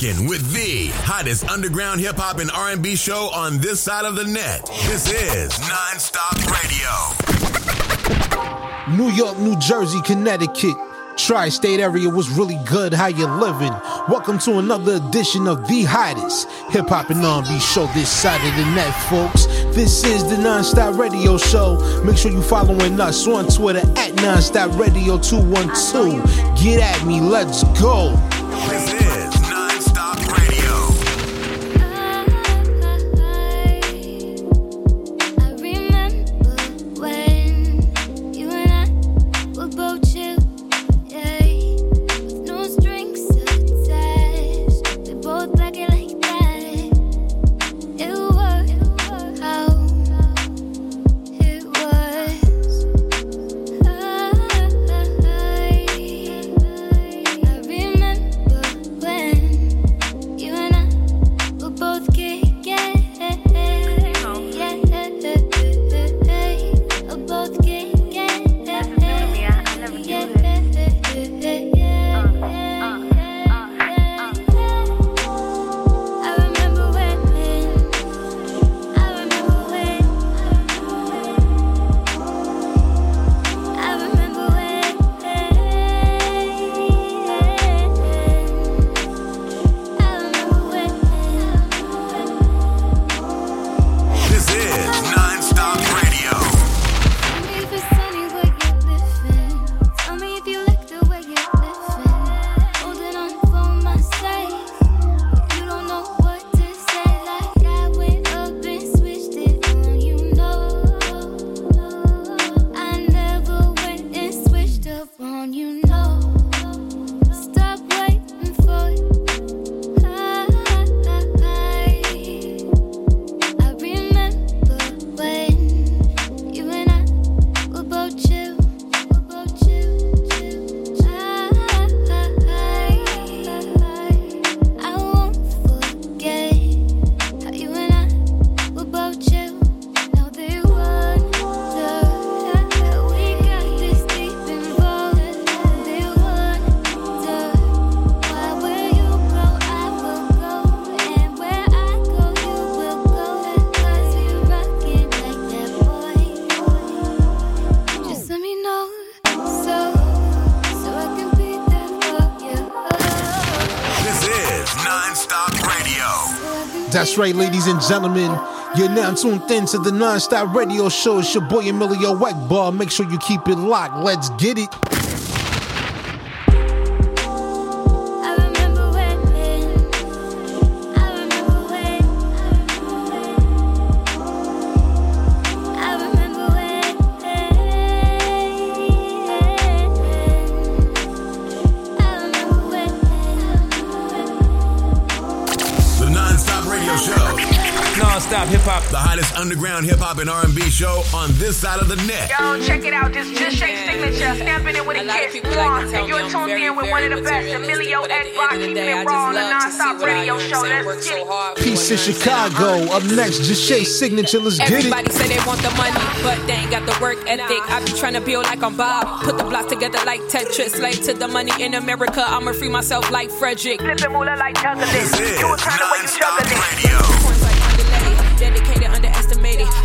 rocking with the hottest underground hip hop and R&B show on this side of the net. This is Nonstop Radio. New York, New Jersey, Connecticut. Tri-state area was really good. How you living? Welcome to another edition of the hottest hip hop and R&B show this side of the net, folks. This is the Nonstop Radio Show. Make sure you following us on Twitter at Nonstop Radio 212. Get at me. Let's go. Right, ladies and gentlemen. You're now tuned in to the non-stop radio show. It's your boy Emilio Egbar. Make sure you keep it locked. Let's get it. Underground hip hop and R&B show on this side of the net. Yo, check it out. This just shake signature, stamping it with a, a kiss. Like and you're tuned in with one of the best, Emilio rock keeping it raw on the non-stop radio show. Let's get it. Peace in Chicago. Up next, just shake signature. Let's get it. Everybody say they want the money, but they ain't got the work ethic. I be trying to build like I'm Bob. Put the blocks together like Tetris. Slave to the money in America. I'ma free myself like Frederick. Flipping moolah like juggling. You a kind of way you juggling.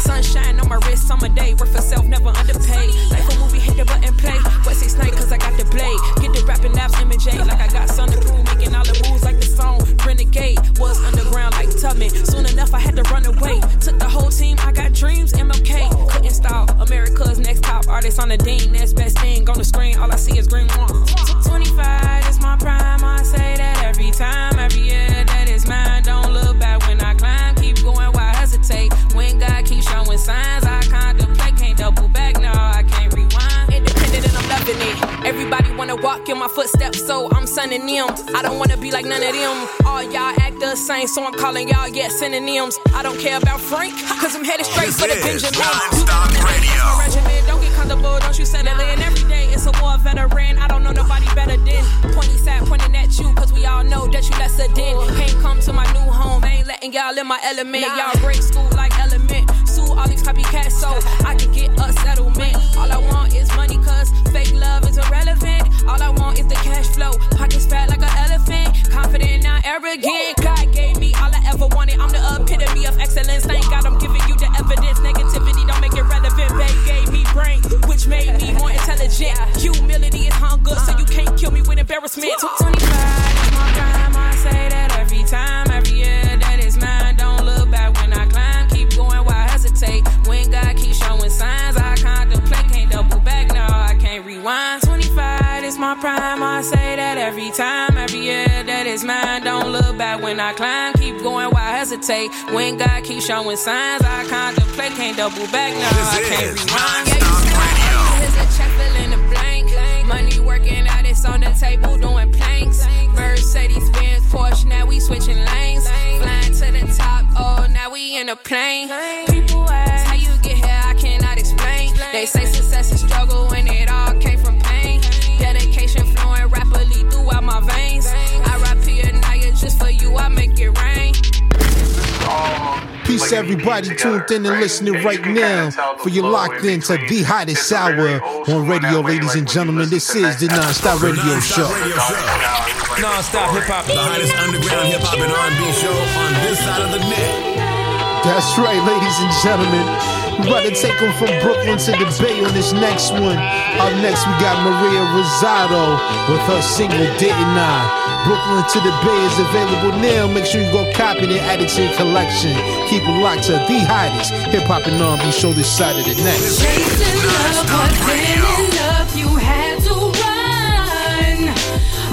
Sunshine on my wrist, summer day. Work for self, never underpaid. Life a movie, hit the button, play. West Six Night, cause I got the blade. Get the rapping naps, image Like I got the crew, making all the moves like the song. Renegade was underground like Tubman. Soon enough, I had to run away. Took the whole team, I got dreams, MLK. Couldn't stop. America's next top artist on the dean. That's best thing on the screen. All I see is green one. 25 is my prime. I say that every time, every year wanna walk in my footsteps, so I'm sending them. I don't wanna be like none of them. All y'all act the same, so I'm calling y'all, yeah, synonyms. I don't care about Frank, cause I'm headed straight for the Benjamin. Non-Stop Radio. Don't get comfortable, don't you settle in. Every day it's a war veteran. I don't know nobody better than. Pointy side pointing at you, cause we all know that you lesser than. Can't come to my new home, ain't letting y'all in my element. Y'all break school like element. Sue all these copycats so I can get a settlement. All I want is money, cause fake love is irrelevant. All I want is the cash flow. Pockets fat like an elephant. Confident, not arrogant. God gave me all I ever wanted. I'm the epitome of excellence. Thank God I'm giving you the evidence. Negativity don't make it relevant. Babe gave me brain, which made me more intelligent. Humility is hunger, so you can't kill me with embarrassment. 25 is my prime. I say that every time, every time, every year that is mine. Don't look back when I climb. Keep going, why hesitate? When God keeps showing signs, I contemplate. Can't double back, no, I can't rewind. Yeah, you see, here's a check filling the blank. Money working out, it's on the table doing planks. Mercedes Benz, Porsche, now we switching lanes. Flying to the top, oh, now we in a plane. People ask how you get here, I cannot explain. They say Peace, everybody tuned in and listening right now. For you locked into the hottest hour on radio, ladies and gentlemen. This is the Non-Stop Radio Show. Radio Show. Non-stop hip hop. The hottest underground hip hop and R&B show on this side of the net. That's right, ladies and gentlemen. We're about to take them from Brooklyn to the Bay on this next one. Up next, we got Maria Rosado with her single "Didn't I." Brooklyn to the Bay is available now. Make sure you go copy to your collection. Keep it locked to the hottest hip hop and R&B show this side of the run.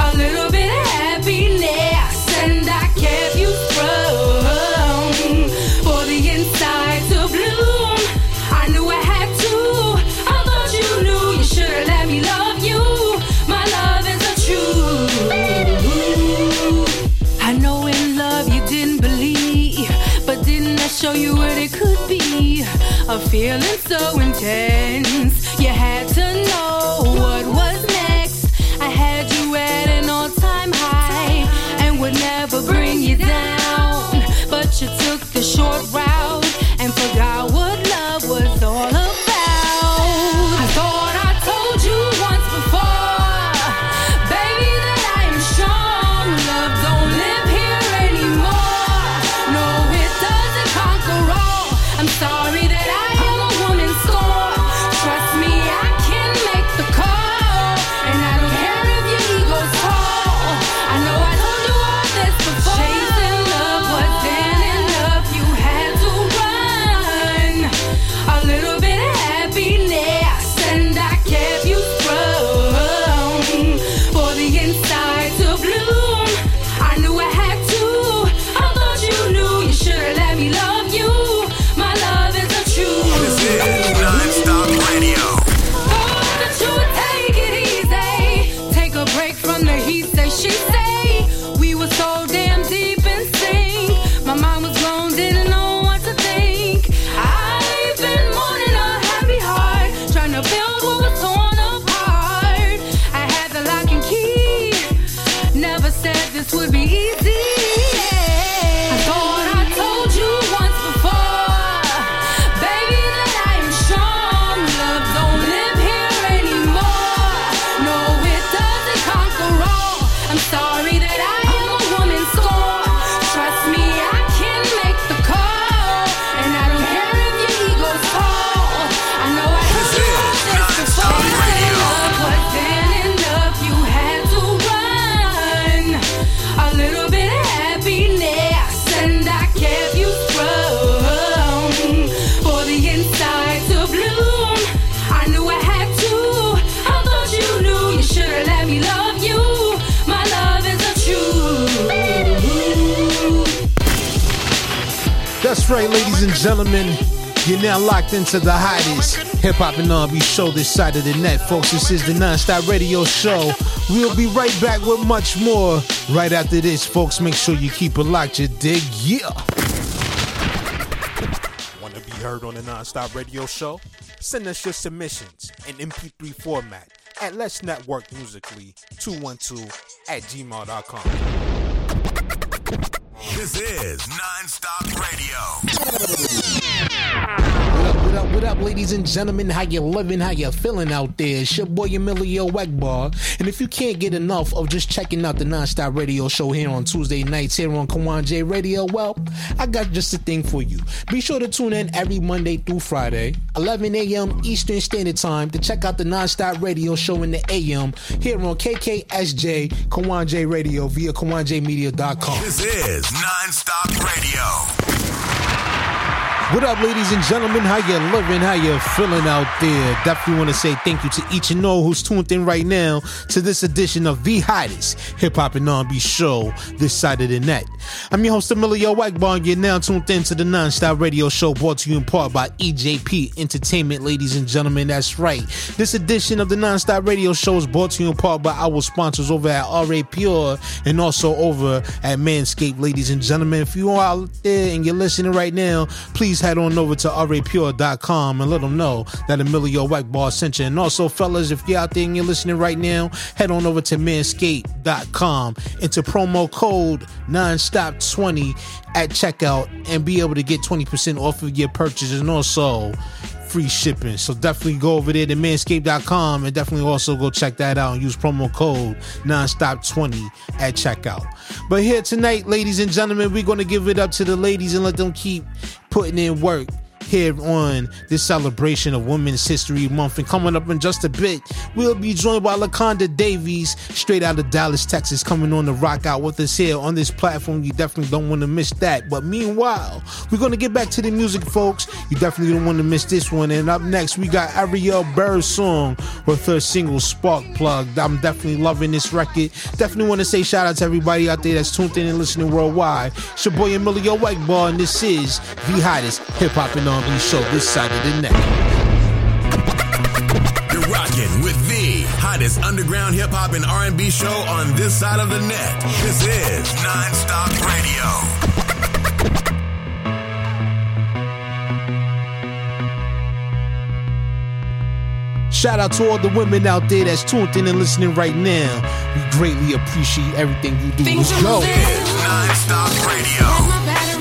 A little bit of happiness, and I kept A feeling so intense, you had to know what was next. I had you at an all-time high and would never bring you down, but you took the short route That's right, ladies and gentlemen. You're now locked into the hottest hip hop and R&B show this side of the net, folks. This is the Non-Stop Radio Show. We'll be right back with much more right after this, folks. Make sure you keep it locked. You dig? Yeah. Want to be heard on the Non-Stop Radio Show? Send us your submissions in MP3 format at Let's Network Musically 212 at gmail.com. This is Non-Stop Radio. What up, what up, ladies and gentlemen? How you living? How you feeling out there? It's your boy Emilio Egbar. And if you can't get enough of just checking out the Nonstop Radio Show here on Tuesday nights here on Kawon J Radio, well, I got just a thing for you. Be sure to tune in every Monday through Friday, 11 a.m. Eastern Standard Time to check out the Nonstop Radio Show in the AM here on KKSJ Kawon J Radio via KawonJmedia.com. This is Nonstop Radio. What up, ladies and gentlemen? How you living? How you feeling out there? Definitely want to say thank you to each and all who's tuned in right now to this edition of the hottest hip hop and R&B show this side of the net. I'm your host Emilio Egbar. You're now tuned in to the Non-Stop Radio Show brought to you in part by EJP Entertainment, ladies and gentlemen. That's right. This edition of the Non-Stop Radio Show is brought to you in part by our sponsors over at AurePure and also over at Manscaped, ladies and gentlemen. If you are out there and you're listening right now, please head on over to aurepure.com and let them know that Emilio Whiteball sent you. And also, fellas, if you're out there and you're listening right now, head on over to manscaped.com into promo code nonstop20 at checkout and be able to get 20% off of your purchase and also free shipping. So definitely go over there to manscaped.com and definitely also go check that out and use promo code nonstop20 at checkout. But here tonight, ladies and gentlemen, we're going to give it up to the ladies and let them keep putting in work here on this celebration of Women's History Month. And coming up in just a bit, we'll be joined by LaConda Davies, straight out of Dallas, Texas, coming on the rock out with us here on this platform. You definitely don't want to miss that. But meanwhile, we're going to get back to the music, folks. You definitely don't want to miss this one. And up next, we got Ariel Bird's song with her single Spark Plug. I'm definitely loving this record. Definitely want to say shout out to everybody out there that's tuned in and listening worldwide. It's your boy Emilio Whiteball, and this is the hottest hip hop in and R&B show this side of the net. You're rocking with the hottest underground hip hop and R&B show on this side of the net. This is Nonstop Radio. Shout out to all the women out there that's tuned in and listening right now. We greatly appreciate everything you do. Things Let's are go. moving. Nonstop Radio.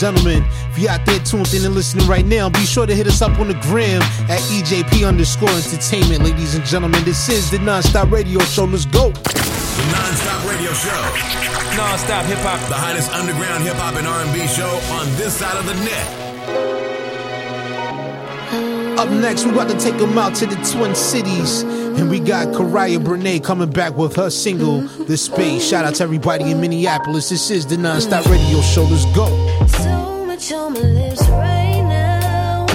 Gentlemen. If you're out there tuned in and listening right now, be sure to hit us up on the gram at EJP underscore entertainment, ladies and gentlemen. This is the Nonstop Radio Show. Let's go. The Nonstop Radio Show. Non-stop hip hop. The hottest underground hip hop and R&B show on this side of the net. Up next, we're about to take them out to the Twin Cities. And we got Karaya Brene coming back with her single, The Space. Shout out to everybody in Minneapolis. This is the Nonstop Radio Show. Let's go. So much on my lips right now.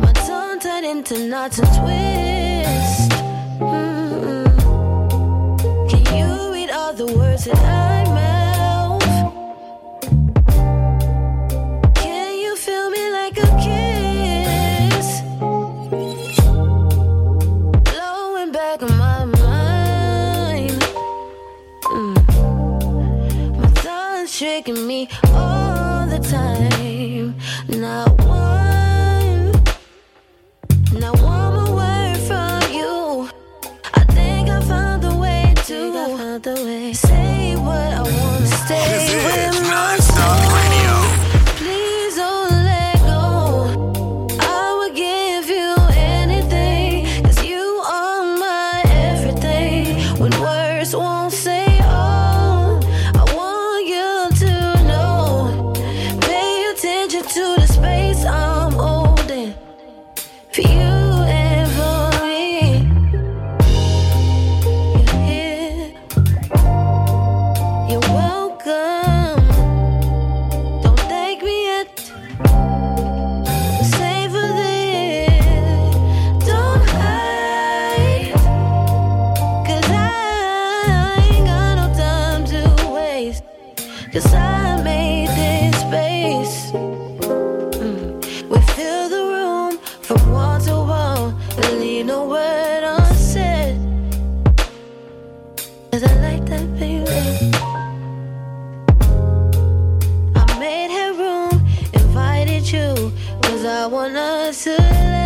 My tongue tied into knots and twist. Mm-mm. Can you read all the words that I cause I want us to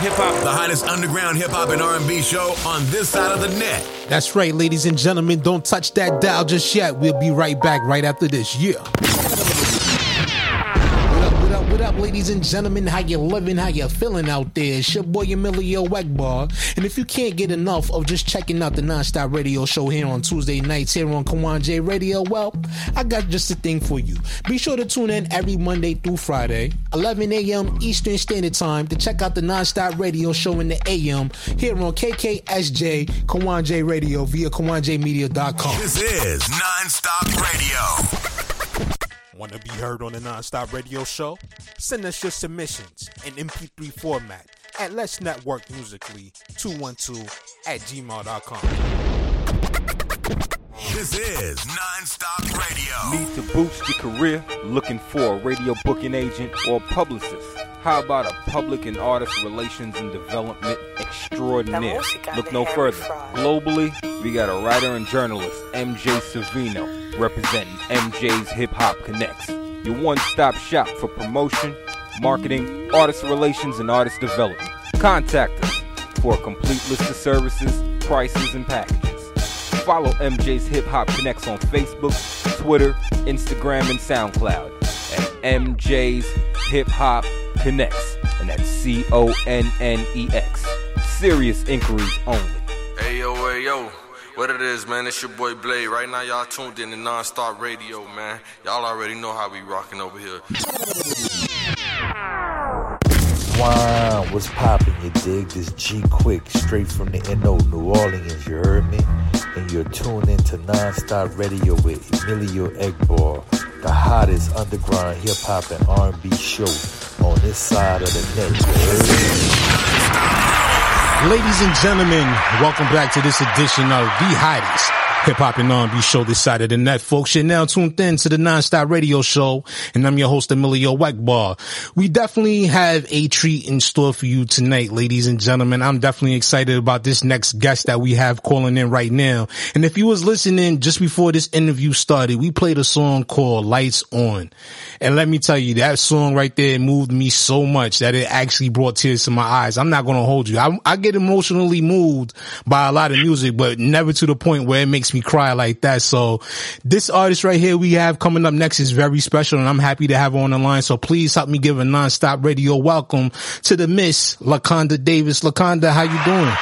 hip hop. The hottest underground hip hop and R&B show on this side of the net. That's right, ladies and gentlemen. Don't touch that dial just yet. We'll be right back right after this. Yeah. Ladies and gentlemen? How you living? How you feeling out there? It's your boy Emilio Egbar. And if you can't get enough of just checking out the Nonstop Radio Show here on Tuesday nights here on Kawon J Radio, well, I got just a thing for you. Be sure to tune in every Monday through Friday, 11 a.m. Eastern Standard Time to check out the Nonstop Radio Show in the AM here on KKSJ Kawon J Radio via KawonJmedia.com. This is Nonstop Radio. Want to be heard on the Nonstop Radio Show? Send us your submissions in MP3 format at Let's Network Musically 212 at gmail.com. This is Nonstop Radio. Need to boost your career? Looking for a radio booking agent or publicist? How about a public and artist relations and development extraordinaire? Look no further. Globally, we got a writer and journalist, MJ Savino, representing MJ's Hip Hop Connects. Your one stop shop for promotion, marketing, artist relations, and artist development. Contact us for a complete list of services, prices, and packages. Follow MJ's Hip Hop Connects on Facebook, Twitter, Instagram, and SoundCloud at MJ's Hip Hop Connects. And that's C O N N E X. Serious inquiries only. Hey yo, hey yo, what it is, man? It's your boy Blade. Right now, y'all tuned in to Nonstop Radio, man. Y'all already know how we rocking over here. Wow, what's poppin', you dig? This G Quick, straight from the NO, New Orleans, you heard me? And you're tuned into Non-Stop Radio with Emilio Egbar, the hottest underground hip-hop and R&B show on this side of the net? Ladies and gentlemen, welcome back to this edition of The Hottest Hip Hop and R&B show this side of the net, folks. You're now tuned in to the Nonstop Radio Show, and I'm your host, Emilio Egbar. We definitely have a treat in store for you tonight, ladies and gentlemen. I'm definitely excited about this next guest that we have calling in right now. And if you was listening just before this interview started, we played a song called Lights On. And let me tell you, that song right there moved me so much that it actually brought tears to my eyes. I'm not going to hold you. I, I get emotionally moved by a lot of music, but never to the point where it makes me cry like that. So this artist right here we have coming up next is very special and I'm happy to have her on the line. So please help me give a nonstop radio welcome to the Miss LaConda Davies. LaConda, how you doing?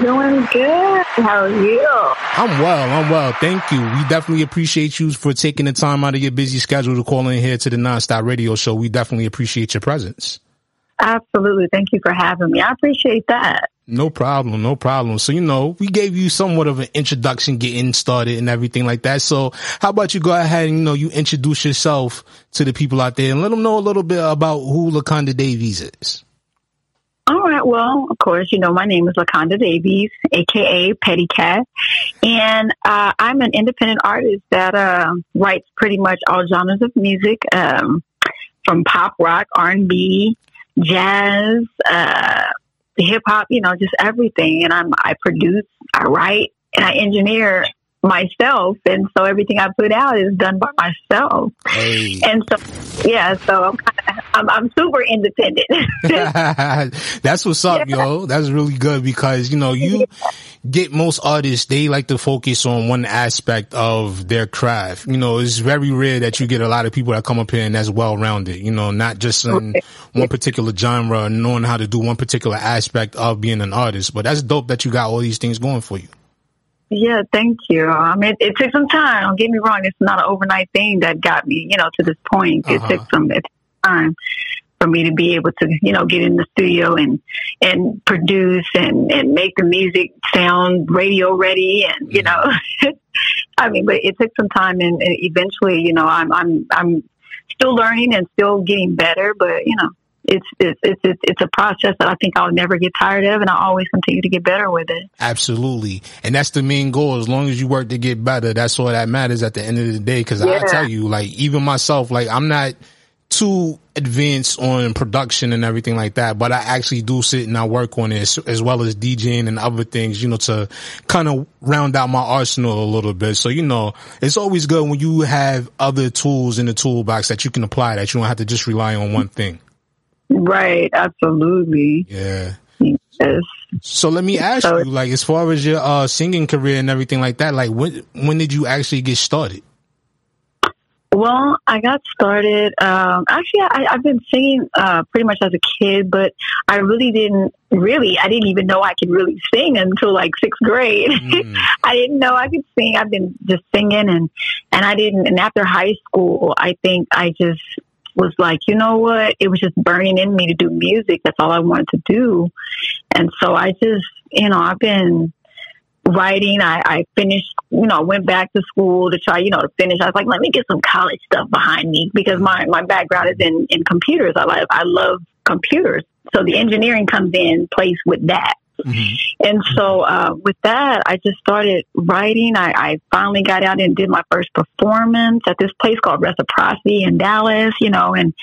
Doing good. How are you? I'm well. I'm well. Thank you. We definitely appreciate you for taking the time out of your busy schedule to call in here to the Nonstop Radio Show. We definitely appreciate your presence. Absolutely. Thank you for having me. I appreciate that. No problem, no problem. So, you know, we gave you somewhat of an introduction getting started and everything like that. So how about you go ahead and, you know, you introduce yourself to the people out there and let them know a little bit about who LaConda Davies is. All right. Well, of course, you know, my name is LaConda Davies, aka Petty Cat. And uh, I'm an independent artist that uh, writes pretty much all genres of music, um, from pop, rock, R&B, jazz, uh, hip hop, you know, just everything. And I'm, I produce, I write, and I engineer myself. And so everything I put out is done by myself. Hey. And so, yeah, so I'm kind of, I'm, I'm super independent. That's what's up, Yeah. yo. That's really good because, you know, you get most artists, they like to focus on one aspect of their craft. You know, it's very rare that you get a lot of people that come up here and that's well rounded, you know, not just in one particular genre knowing how to do one particular aspect of being an artist. But that's dope that you got all these things going for you. Yeah, thank you. I mean, it, it took some time. Don't get me wrong. It's not an overnight thing that got me, you know, to this point. It Uh-huh. took some it took time for me to be able to, you know, get in the studio and and produce and and make the music sound radio ready. And you mm-hmm. know, I mean, but it took some time, and, and eventually, you know, I'm I'm I'm still learning and still getting better. But you know. It's, it's it's it's a process that I think I'll never get tired of, and I'll always continue to get better with it. Absolutely. And that's the main goal. As long as you work to get better, that's all that matters at the end of the day. Cause I tell you, like, even myself, like, I'm not too advanced on production and everything like that, but I actually do sit and I work on it as, as well as DJing and other things, you know, to kind of round out my arsenal a little bit. So, you know, it's always good when you have other tools in the toolbox that you can apply that you don't have to just rely on one thing. Right, absolutely. Yeah. Yes. So let me ask So- you, like, as far as your uh, singing career and everything like that, like, when when did you actually get started? Well, I got started. Um, actually, I, I've been singing uh, pretty much as a kid, but I really didn't really. I didn't even know I could really sing until like sixth grade. I didn't know I could sing. I've been just singing, and and I didn't. And after high school, I think I just was like, you know what? It was just burning in me to do music. That's all I wanted to do, and so I just, you know, I've been writing. I, I finished, you know, went back to school to try, you know, to finish. I was like, let me get some college stuff behind me because my, my background is in, in computers. I love, I love computers. So the engineering comes in place with that. And so uh, with that, I just started writing. I, I finally got out and did my first performance at this place called Reciprocity in Dallas, you know, and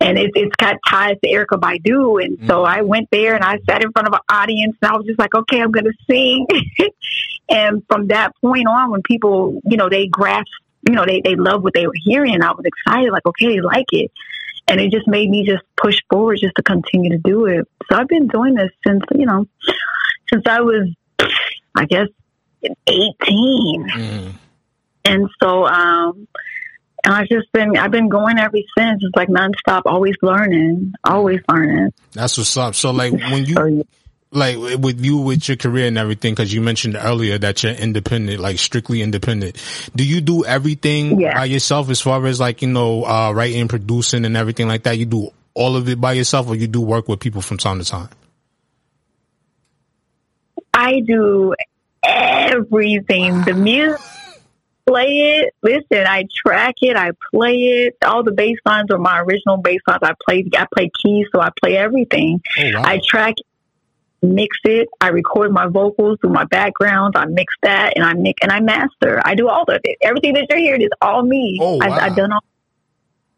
and it, it's got ties to Erykah Badu. And so I went there and I sat in front of an audience and I was just like, okay, I'm going to sing. and from that point on, when people, you know, they grasp, you know, they, they love what they were hearing, I was excited, like, okay, they like it. And it just made me just push forward just to continue to do it. So I've been doing this since, you know, since I was, I guess, 18. And so, um, and I've just been, I've been going ever since. It's like nonstop, always learning, always learning. That's what's up. So like when you like with you with your career and everything, because you mentioned earlier that you're independent, like strictly independent. Do you do everything Yeah. by yourself as far as like you know uh, writing, producing, and everything like that? You do all of it by yourself, or you do work with people from time to time? I do everything. The music, play it. Listen, I track it. I play it. All the bass lines are my original bass lines. I play. I play keys, so I play everything. Oh, wow. I track. mix it. I record my vocals through my background. I mix that and I mix and I master. I do all of it. Everything that you're hearing is all me. Oh, I, wow. I've done all.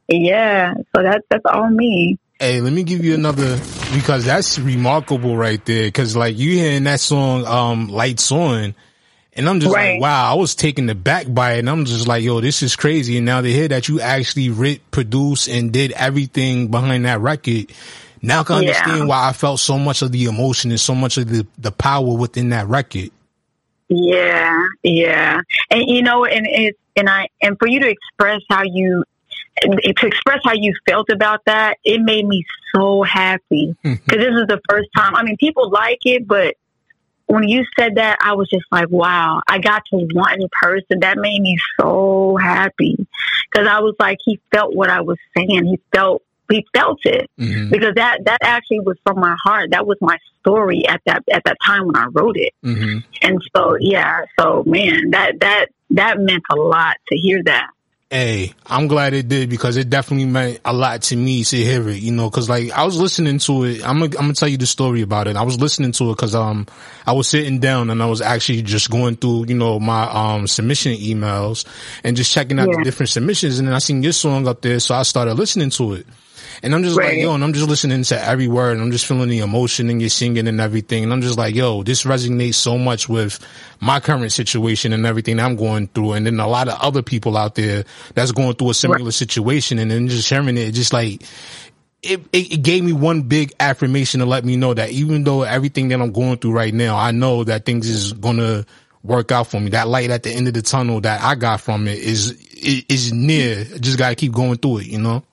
Yeah, so that's that's all me. Hey, let me give you another because that's remarkable right there. Because like you hearing that song, um, "Lights On," and I'm just Right. like, wow, I was taken aback by it, and I'm just like, yo, this is crazy. And now to hear that you actually writ, produced, and did everything behind that record, now I can Yeah. understand why I felt so much of the emotion and so much of the the power within that record. Yeah, yeah, and you know, and it's, and I, and for you to express how you, to express how you felt about that, it made me so happy because this is the first time. I mean, people like it, but when you said that, I was just like, wow, I got to one person. That made me so happy because I was like, he felt what I was saying. He felt, he felt it Mm-hmm. because that that actually was from my heart. That was my story at that at that time when I wrote it. Mm-hmm. And so, yeah, so man, that that that meant a lot to hear that. Hey, I'm glad it did because it definitely meant a lot to me to hear it, you know, cause like I was listening to it. I'm gonna, I'm gonna tell you the story about it. I was listening to it cause, um, I was sitting down and I was actually just going through, you know, my, um, submission emails and just checking out Yeah. the different submissions. And then I seen your song up there. So I started listening to it. And I'm just like, yo, and I'm just listening to every word and I'm just feeling the emotion and you're singing and everything. And I'm just like, yo, this resonates so much with my current situation and everything I'm going through. And then a lot of other people out there that's going through a similar situation and then just sharing it, just like, it, it, gave me one big affirmation to let me know that even though everything that I'm going through right now, I know that things is gonna work out for me. That light at the end of the tunnel that I got from it is is, is near. Just gotta keep going through it, you know.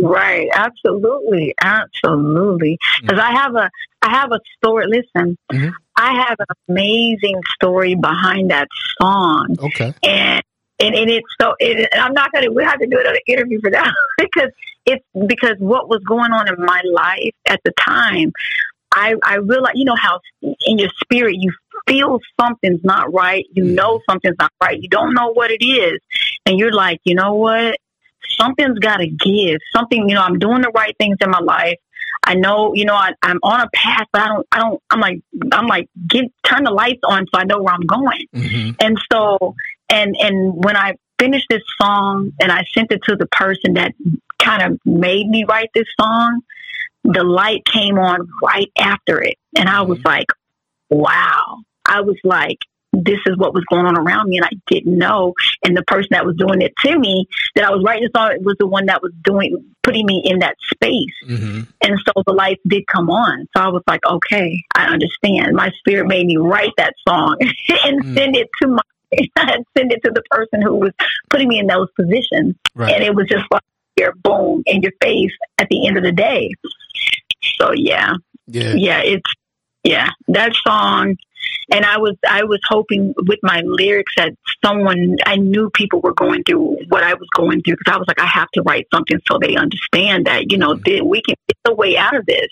Right, absolutely, absolutely. Because I have a I have a story. Listen, Mhm. I have an amazing story behind that song, Okay. and and, and it's so. It, and I'm not gonna. We have to do another interview for that because it's because what was going on in my life at the time. I I realized, you know how in your spirit you feel something's not right. You know something's not right. You don't know what it is, and you're like, you know what? Something's got to give. Something, you know, I'm doing the right things in my life. I know, you know, I, I'm on a path, but I don't, I don't, I'm like, I'm like, get, turn the lights on so I know where I'm going. Mm-hmm. And so, and, and when I finished this song and I sent it to the person that kind of made me write this song, the light came on right after it. And I was like, wow. I was like, this is what was going on around me and I didn't know. And the person that was doing it to me, that I was writing the song, was the one that was doing, putting me in that space. Mm-hmm. And so the lights did come on. So I was like, okay, I understand. My spirit made me write that song and Mm. send it to my, send it to the person who was putting me in those positions. Right. And it was just like, here, boom, in your face at the end of the day. So yeah, Yeah. yeah, it's, yeah, that song. And I was, I was hoping with my lyrics that someone, I knew people were going through what I was going through because I was like, I have to write something so they understand that, you know, mm-hmm. that we can, get a way out of this.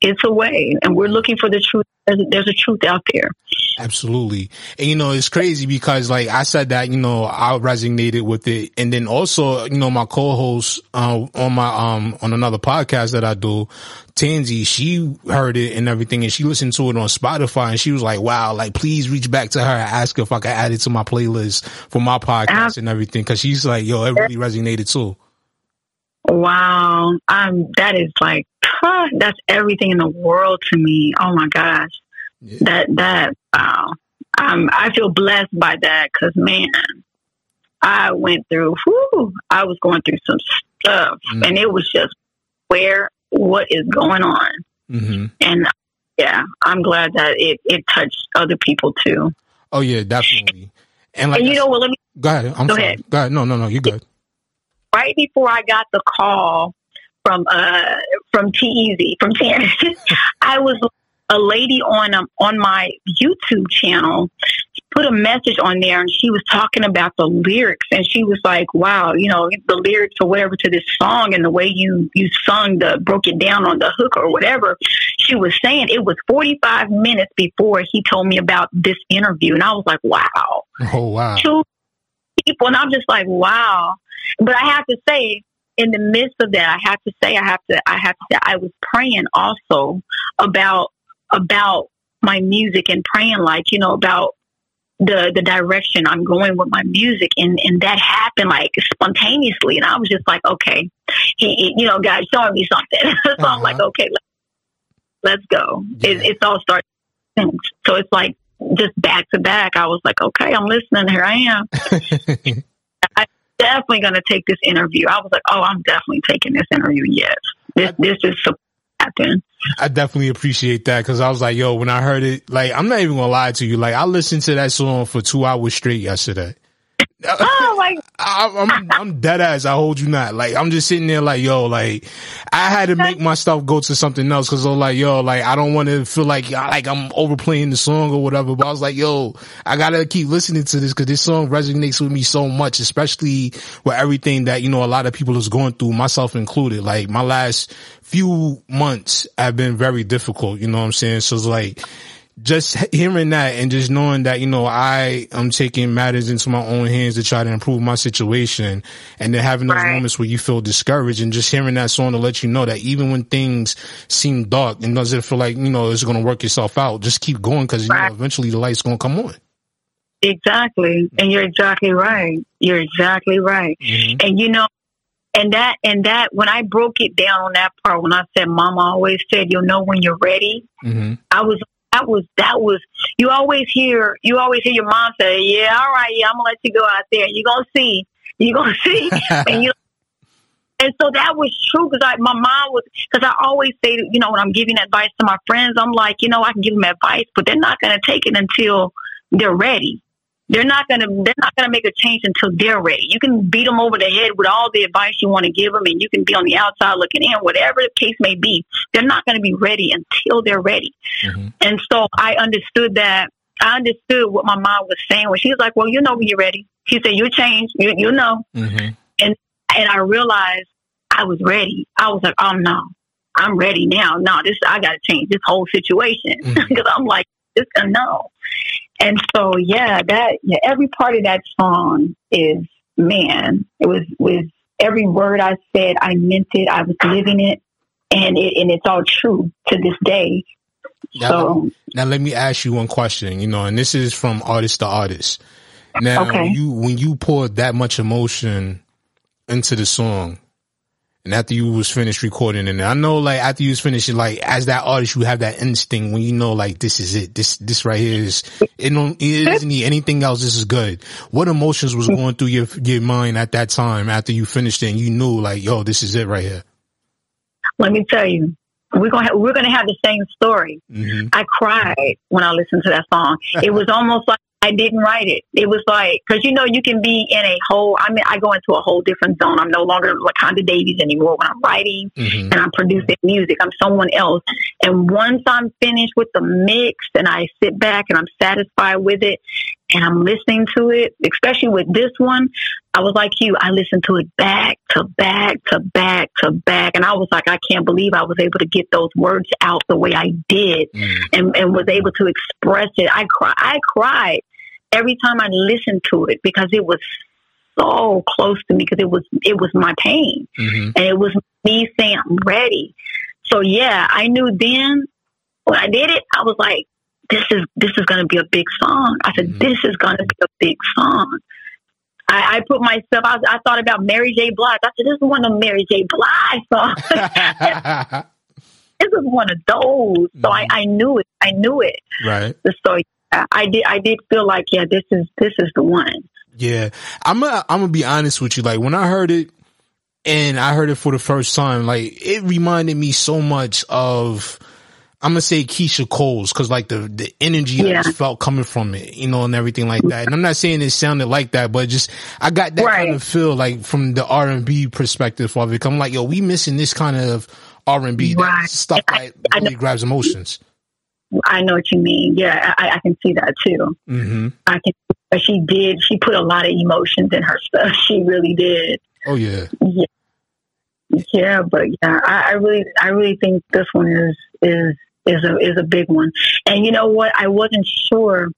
It's a way. And we're looking for the truth. There's a, there's a truth out there. Absolutely. And you know, it's crazy because like I said that, you know, I resonated with it. And then also, you know, my co-host, uh, on my, um, on another podcast that I do, Tansy, she heard it and everything and she listened to it on Spotify and she was like, wow, like please reach back to her and ask if I could add it to my playlist for my podcast and everything. Cause she's like, yo, it really resonated too. Wow. Um, that is like, huh, that's everything in the world to me. Oh my gosh. That, that, wow. Um, I feel blessed by that because man, I went through, whew, I was going through some stuff and it was just where, what is going on? Mm-hmm. And yeah, I'm glad that it, it touched other people too. Oh yeah, definitely. And like, and you know what, let me, go ahead. I'm Go sorry. ahead. Go ahead. No, no, no, You're good. Right before I got the call from uh from T Easy from Tanner, I was a lady on um, on my YouTube channel put a message on there and she was talking about the lyrics and she was like, Wow, you know, the lyrics or whatever to this song and the way you you sung the broke it down on the hook or whatever. She was saying it was forty five minutes before he told me about this interview and I was like, Wow Oh wow. two people, and I'm just like, wow. But I have to say, in the midst of that, I have to say, I have to, I have to, say I was praying also about about my music and praying like, you know, about the the direction I'm going with my music. And and that happened like spontaneously. And I was just like okay he, he, you know God showing me something. So uh-huh. I'm like okay let, us go. Yeah. it, it's all starting so it's like just back to back I was like okay I'm listening. Here I'm definitely going to take this interview I was like oh I'm definitely taking this interview yes this this is happen. I definitely appreciate that because I was like, yo, when I heard it, like, I'm not even gonna lie to you. Like, I listened to that song for two hours straight yesterday. Oh, like I, I'm I'm dead ass. I hold you not. Like I'm just sitting there, like yo, like I had to make my stuff go to something else because I was like, yo, like I don't want to feel like like I'm overplaying the song or whatever. But I was like, yo, I gotta keep listening to this because this song resonates with me so much, especially with everything that you know a lot of people is going through, myself included. Like my last few months have been very difficult. You know what I'm saying? So it's like just hearing that and just knowing that, you know, I am taking matters into my own hands to try to improve my situation and then having those right. moments where you feel discouraged and just hearing that song to let you know that even when things seem dark and doesn't feel like, you know, it's going to work itself out, just keep going because right. you know, eventually the light's going to come on. Exactly. And you're exactly right. You're exactly right. Mm-hmm. And you know, and that and that when I broke it down on that part when I said mama always said you'll know when you're ready, mm-hmm. I was that was that was you always hear you always hear your mom say, Yeah, all right, yeah, I'm gonna let you go out there. You're gonna see. You're gonna see. and you and so that was true because I, my mom was, because I always say, you know, when I'm giving advice to my friends, I'm like, you know, I can give them advice, but they're not going to take it until they're ready. They're not gonna they're not gonna make a change until they're ready. You can beat them over the head with all the advice you want to give them, and you can be on the outside looking in, whatever the case may be. They're not going to be ready until they're ready. Mm-hmm. And so I understood that. I understood what my mom was saying when she was like, "Well, you know when you're ready." She said, "You change, you you know." Mm-hmm. And and I realized I was ready. I was like, "Oh no, I'm ready now. No, this I got to change this whole situation because mm-hmm. I'm like, this no." And so, yeah, that yeah, every part of that song is man. It was was every word I said, I meant it. I was living it, and it and it's all true to this day. Now, so now, let me ask you one question. You know, and this is from artist to artist. Now, okay. you when you poured that much emotion into the song, and after you was finished recording and I know like after you was finished, like as that artist, you have that instinct when you know like this is it. This, this right here is, it don't, it doesn't need anything else. This is good. What emotions was going through your, your mind at that time after you finished it and you knew like, yo, this is it right here? Let me tell you, we're gonna have, we're gonna have the same story. Mm-hmm. I cried when I listened to that song. It was almost like I didn't write it. It was like, cause you know, you can be in a whole, I mean, I go into a whole different zone. I'm no longer LaConda Davies anymore when I'm writing mm-hmm. and I'm producing music. I'm someone else. And once I'm finished with the mix and I sit back and I'm satisfied with it and I'm listening to it, especially with this one, I was like you. I listened to it back to back to back to back. And I was like, I can't believe I was able to get those words out the way I did mm. and, and was able to express it. I cry, I cried every time I listened to it because it was so close to me because it was it was my pain mm-hmm. and it was me saying I'm ready. So yeah, I knew then when I did it, I was like, this is this is going to be a big song. I said, mm-hmm. this is going to be a big song. I, I put myself. I, I, thought about Mary J. Blige. I said, this is one of Mary J. Blige songs. this is one of those. So mm-hmm. I, I knew it. I knew it. Right. So I did I did feel like yeah this is this is the one. Yeah, I'm gonna I'm gonna be honest with you. Like when I heard it, and I heard it for the first time, like it reminded me so much of. I'm gonna say Keyshia Cole's because like the the energy yeah. I just felt coming from it, you know, and everything like that. And I'm not saying it sounded like that, but just I got that right. kind of feel like from the R and B perspective of it. I'm like, yo, we missing this kind of R and B stuff that really grabs emotions. I know what you mean. Yeah, I, I can see that too. Mm-hmm. I can. But she did. She put a lot of emotions in her stuff. She really did. Oh yeah. Yeah. Yeah, but yeah, I, I really, I really think this one is is is a is a big one. And you know what? I wasn't sure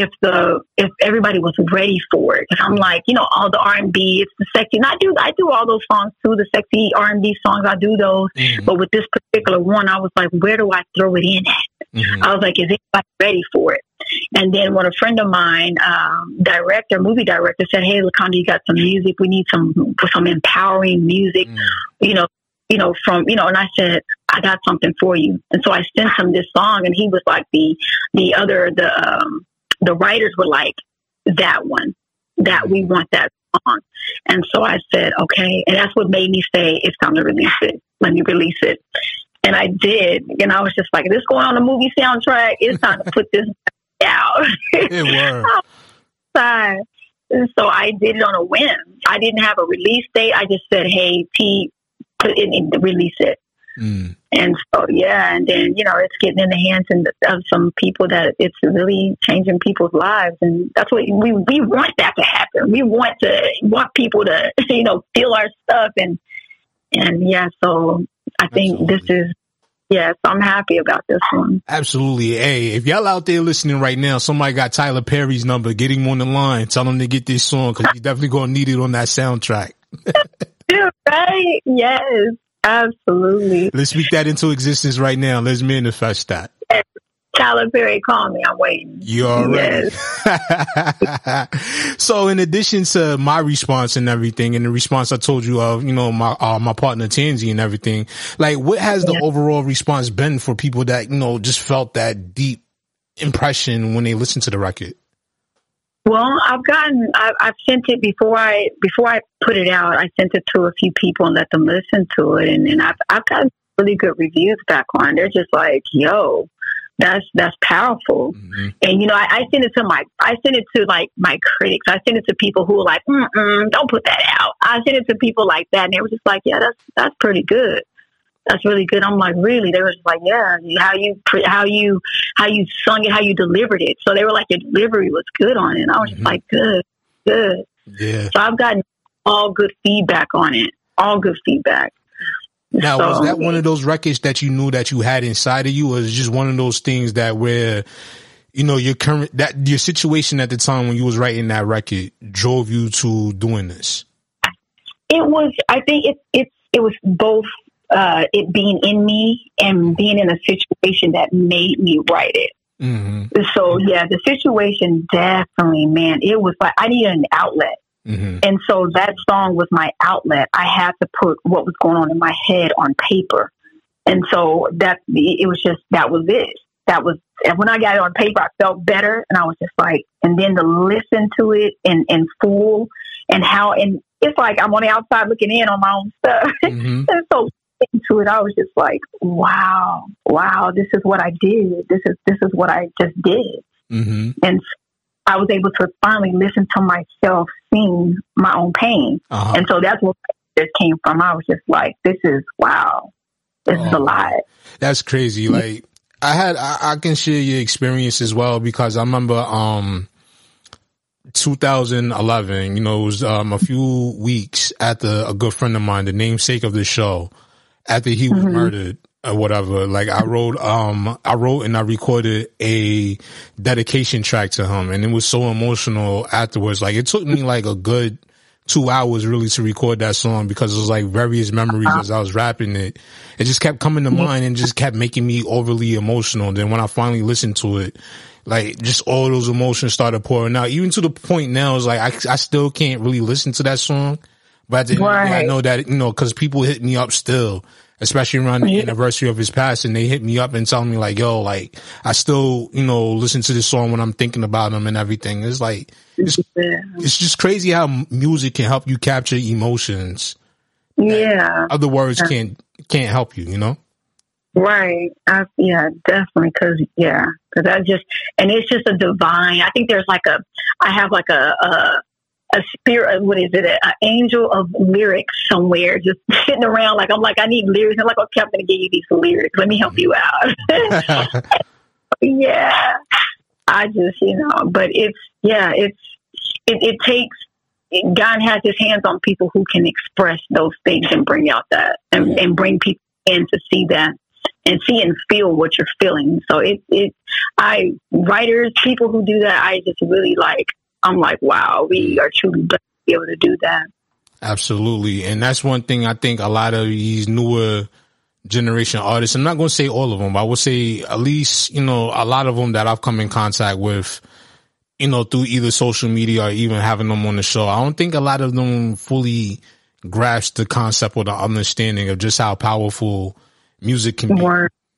if the if everybody was ready for it because I'm like, you know, all the R and B, it's the sexy. And I do I do all those songs too, the sexy R and B songs. I do those, mm-hmm. but with this particular one, I was like, where do I throw it in at? Mm-hmm. I was like, is anybody ready for it? And then when a friend of mine, um, director, movie director, said, "Hey, LaConda, you got some music? We need some some empowering music, mm. you know, you know, from you know." And I said, "I got something for you." And so I sent him this song, and he was like, the the other the um, the writers were like, "That one, that we want that song." And so I said, "Okay," and that's what made me say, "It's time to release it. Let me release it." And I did, and I was just like, "This going on a movie soundtrack? It's time to put this out. It was. so I did it on a whim. I didn't have a release date. I just said, "Hey, Pete, put it in, release it." Mm. And so, yeah, and then you know, it's getting in the hands of some people that it's really changing people's lives, and that's what we we want that to happen. We want to want people to you know feel our stuff, and and yeah, so I think Absolutely. this is Yes, I'm happy about this one. Absolutely. Hey, if y'all out there listening right now, somebody got Tyler Perry's number, get him on the line. Tell him to get this song because he's definitely going to need it on that soundtrack. right? Yes, absolutely. Let's speak that into existence right now. Let's manifest that. Tyler Perry, call me. I'm waiting. You already. Yes. so, in addition to my response and everything, and the response I told you of, you know, my uh, my partner Tansy and everything, like, what has the yeah. overall response been for people that you know just felt that deep impression when they listened to the record? Well, I've gotten, I've, I've sent it before I before I put it out. I sent it to a few people and let them listen to it, and, and I've I've gotten really good reviews back on. They're just like, "Yo, that's that's powerful. Mm-hmm. And you know, I, I send it to my I send it to like my critics. I send it to people who are like, Mm-mm, don't put that out. I send it to people like that, and they were just like, yeah, that's that's pretty good. That's really good. I'm like, really? They were just like, yeah, how you how you how you sung it, how you delivered it. So they were like, your delivery was good on it. And I was mm-hmm. just like, good, good. Yeah. So I've gotten all good feedback on it. All good feedback. Now, so, was that one of those records that you knew that you had inside of you, or is just one of those things that where, you know, your current that your situation at the time when you was writing that record drove you to doing this? It was. I think it it it was both. Uh, it being in me and being in a situation that made me write it. Mm-hmm. So yeah, the situation definitely, man, it was like I needed an outlet. Mm-hmm. And so that song was my outlet. I had to put what was going on in my head on paper. And so that it was just that was it. That was and when I got it on paper I felt better and I was just like and then to listen to it in, in full and how and it's like I'm on the outside looking in on my own stuff. Mm-hmm. and so into it I was just like, Wow, wow, this is what I did. This is this is what I just did. Mm-hmm. And I was able to finally listen to myself sing my own pain. Uh-huh. And so that's where this came from. I was just like, this is wow. This oh, is a oh, lot. That's crazy. Like I had, I, I, can share your experience as well because I remember, um, 2011, you know, it was, um, a few weeks after a good friend of mine, the namesake of the show, after he was mm-hmm. murdered, or whatever. Like I wrote, um, I wrote and I recorded a dedication track to him and it was so emotional afterwards. Like it took me like a good two hours really to record that song because it was like various memories as I was rapping it. It just kept coming to mind and just kept making me overly emotional. Then when I finally listened to it, like just all those emotions started pouring out, even to the point now is like I, I still can't really listen to that song. But right. I know that, you know, cause people hit me up still especially around the anniversary of his passing, they hit me up and tell me like, yo, like I still, you know, listen to this song when I'm thinking about him and everything. It's like, it's, yeah. it's just crazy how music can help you capture emotions. Yeah. Other words can't, can't help you, you know? Right. I, yeah, definitely. Cause yeah, cause I just, and it's just a divine, I think there's like a, I have like a, a a spirit, uh, what is it, an angel of lyrics somewhere, just sitting around like I'm like I need lyrics. I'm like, okay, I'm going to give you these lyrics. Let me help you out. yeah, I just you know, but it's yeah, it's it, it takes. God has His hands on people who can express those things and bring out that and, and bring people in to see that and see and feel what you're feeling. So it it I writers, people who do that, I just really like I'm like, wow, we mm. are truly blessed to be able to do that. Absolutely. And that's one thing I think a lot of these newer generation artists. I'm not going to say all of them, but I would say at least, you know, a lot of them that I've come in contact with, you know, through either social media or even having them on the show. I don't think a lot of them fully grasp the concept or the understanding of just how powerful music can be.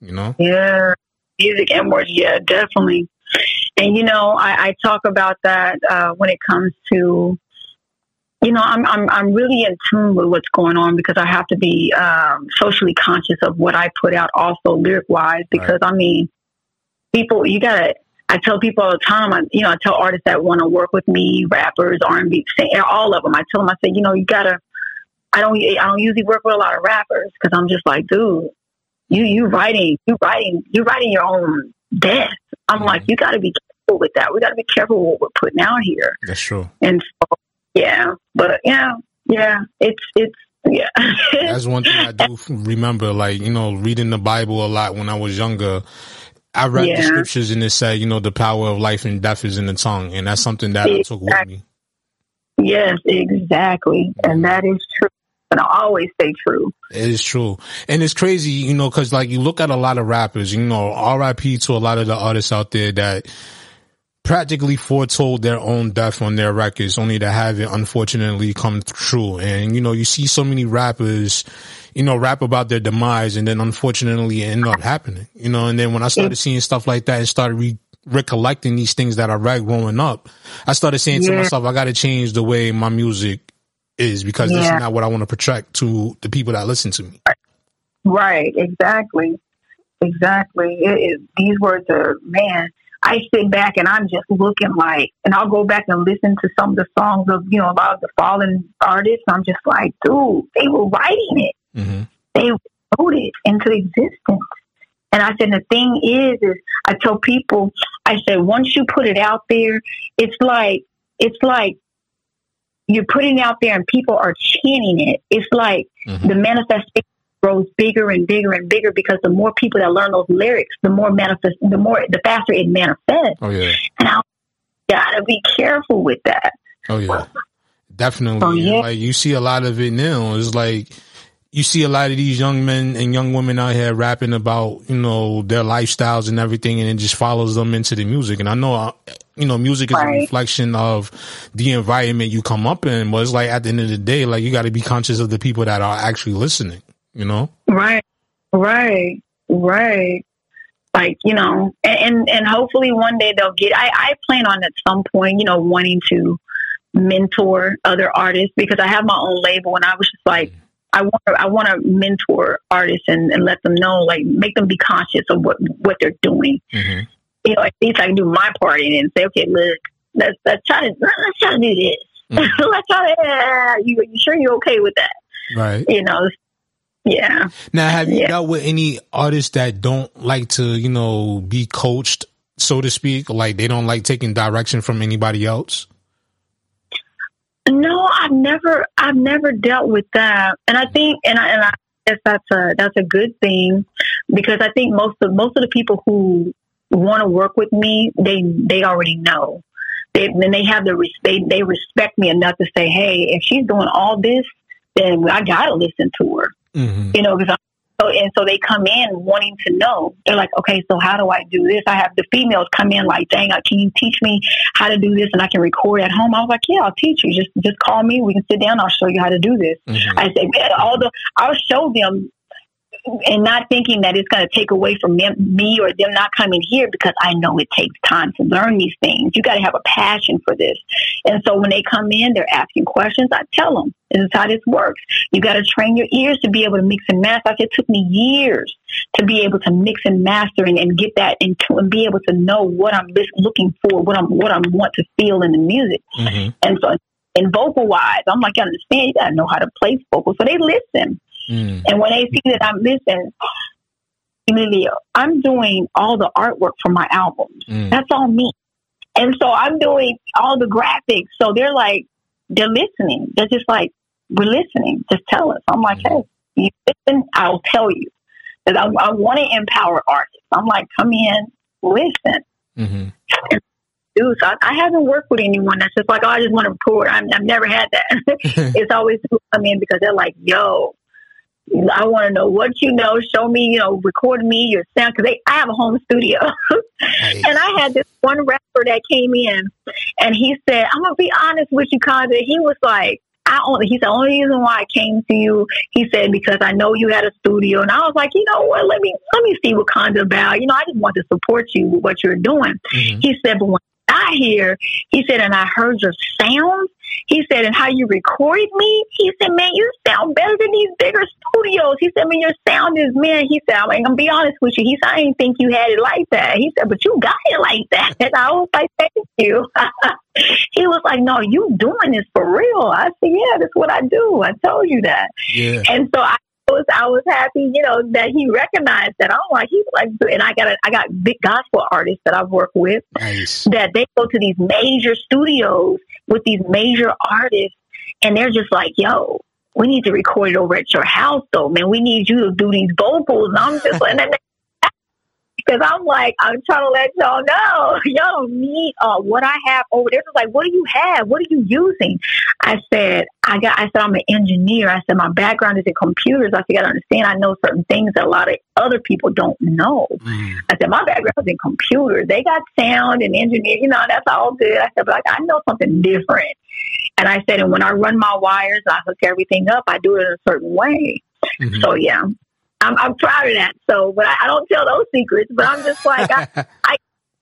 You know? Yeah, music and words. Yeah, definitely. And you know, I, I talk about that uh, when it comes to, you know, I'm I'm I'm really in tune with what's going on because I have to be um, socially conscious of what I put out, also lyric wise. Because I mean, people, you gotta. I tell people all the time. I, you know, I tell artists that want to work with me, rappers, R and B, all of them. I tell them, I say, you know, you gotta. I don't. I don't usually work with a lot of rappers because I'm just like, dude, you you writing, you writing, you writing your own death. I'm mm-hmm. like, you got to be careful with that. We got to be careful what we're putting out here. That's true. And so, yeah, but yeah, yeah, it's it's yeah. That's one thing I do remember, like you know, reading the Bible a lot when I was younger. I read yeah. the scriptures and it said, you know, the power of life and death is in the tongue, and that's something that exactly. I took with me. Yes, exactly, and that is true and I always stay true. It is true. And it's crazy, you know, cause like you look at a lot of rappers, you know, RIP to a lot of the artists out there that practically foretold their own death on their records, only to have it unfortunately come true. And, you know, you see so many rappers, you know, rap about their demise and then unfortunately end up happening, you know, and then when I started seeing stuff like that and started re- recollecting these things that I read growing up, I started saying yeah. to myself, I got to change the way my music is because yeah. this is not what I want to project to the people that listen to me. Right, exactly. Exactly. It, it, these words are, man, I sit back and I'm just looking like, and I'll go back and listen to some of the songs of, you know, a lot of the fallen artists. I'm just like, dude, they were writing it. Mm-hmm. They wrote it into existence. And I said, the thing is, is I tell people, I said, once you put it out there, it's like, it's like you're putting out there and people are chanting it. It's like mm-hmm. the manifestation grows bigger and bigger and bigger because the more people that learn those lyrics, the more manifest, the more, the faster it manifests. Oh yeah. And I gotta be careful with that. Oh yeah, definitely. Oh, yeah. Like you see a lot of it now. It's like you see a lot of these young men and young women out here rapping about you know their lifestyles and everything, and it just follows them into the music. And I know, uh, you know, music is right. a reflection of the environment you come up in, but it's like at the end of the day, like you got to be conscious of the people that are actually listening. You know, right, right, right. Like you know, and and hopefully one day they'll get. I I plan on at some point, you know, wanting to mentor other artists because I have my own label, and I was just like I want to, I want to mentor artists and, and let them know, like, make them be conscious of what what they're doing. Mm-hmm. You know, at least I can do my part in it and say, okay, look, let's let's try to let's try to do this. Mm-hmm. let's try to. Yeah, you you sure you're okay with that? Right. You know. Yeah. Now, have you yeah. dealt with any artists that don't like to, you know, be coached, so to speak? Like they don't like taking direction from anybody else? No, I've never, I've never dealt with that, and I think, and I, and I guess that's a that's a good thing because I think most of most of the people who want to work with me, they they already know, they and they have the they they respect me enough to say, hey, if she's doing all this, then I gotta listen to her, mm-hmm. you know, because so, and so they come in wanting to know. They're like, okay, so how do I do this? I have the females come in like, dang, can you teach me how to do this? And I can record at home. I was like, yeah, I'll teach you. Just, just call me. We can sit down. I'll show you how to do this. Mm-hmm. I said, all the, I'll show them and not thinking that it's going to take away from them, me or them not coming here because I know it takes time to learn these things. You got to have a passion for this. And so when they come in, they're asking questions. I tell them, this is how this works. You got to train your ears to be able to mix and master. I said, it took me years to be able to mix and master and, and get that into and be able to know what I'm looking for, what I'm, what I want to feel in the music. Mm-hmm. And so in vocal wise, I'm like, I understand you got to know how to play vocal. So they listen. Mm. And when they see that I'm listening, Emilio, I'm doing all the artwork for my albums. Mm. That's all me. And so I'm doing all the graphics. So they're like, they're listening. They're just like, we're listening. Just tell us. I'm like, mm. hey, you listen, I'll tell you. Because I, I want to empower artists. I'm like, come in, listen. Mm-hmm. do. So I, I, haven't worked with anyone that's just like, oh, I just want to record. i have never had that. it's always people come in because they're like, yo, I want to know what you know. Show me, you know, record me your sound because I have a home studio, nice. and I had this one rapper that came in, and he said, "I'm gonna be honest with you, Conda." He was like, I only, he said, only reason why I came to you, he said, because I know you had a studio. And I was like, you know what, let me, let me see what Conda about. You know, I just want to support you with what you're doing. Mm-hmm. He said, but when got here, he said, and I heard your sound, he said, and how you recorded me, he said, man, you sound better than these bigger studios. He said, man, your sound is, man, he said, I'm gonna be honest with you. He said, I didn't think you had it like that. He said, but you got it like that. And I was like, thank you. he was like, no, you doing this for real. I said, yeah, that's what I do. I told you that. Yeah. And so I was I was happy, you know, that he recognized that. I'm like, he's like, and I got a, I got big gospel artists that I've worked with nice. that they go to these major studios with these major artists, and they're just like, yo. We need to record it over at your house, though, man. We need you to do these vocals. And I'm just like, because I'm like, I'm trying to let y'all know, y'all don't need uh, what I have over there. Like, what do you have? What are you using? I said, I got, I said, I'm an engineer. I said, my background is in computers. I said, you got to understand, I know certain things that a lot of other people don't know. Mm. I said, my background is in computers. They got sound and engineer, you know, that's all good. I said, but I, I know something different. And I said, and when I run my wires, I hook everything up. I do it in a certain way. Mm-hmm. So yeah, I'm, I'm proud of that. So, but I, I, don't tell those secrets. But I'm just like I, I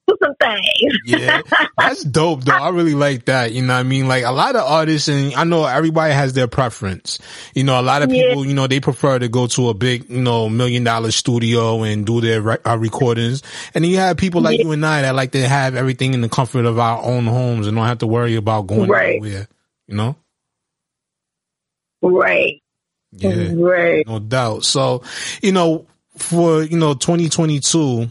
do some things. yeah, that's dope though. I really like that. You know, what I mean, like a lot of artists, and I know everybody has their preference. You know, a lot of people, yeah. you know, they prefer to go to a big, you know, million dollar studio and do their re- uh, recordings. And then you have people like yeah. you and I that like to have everything in the comfort of our own homes and don't have to worry about going right. anywhere. You know. Right. Yeah, right. No doubt. So, you know, for you know, 2022,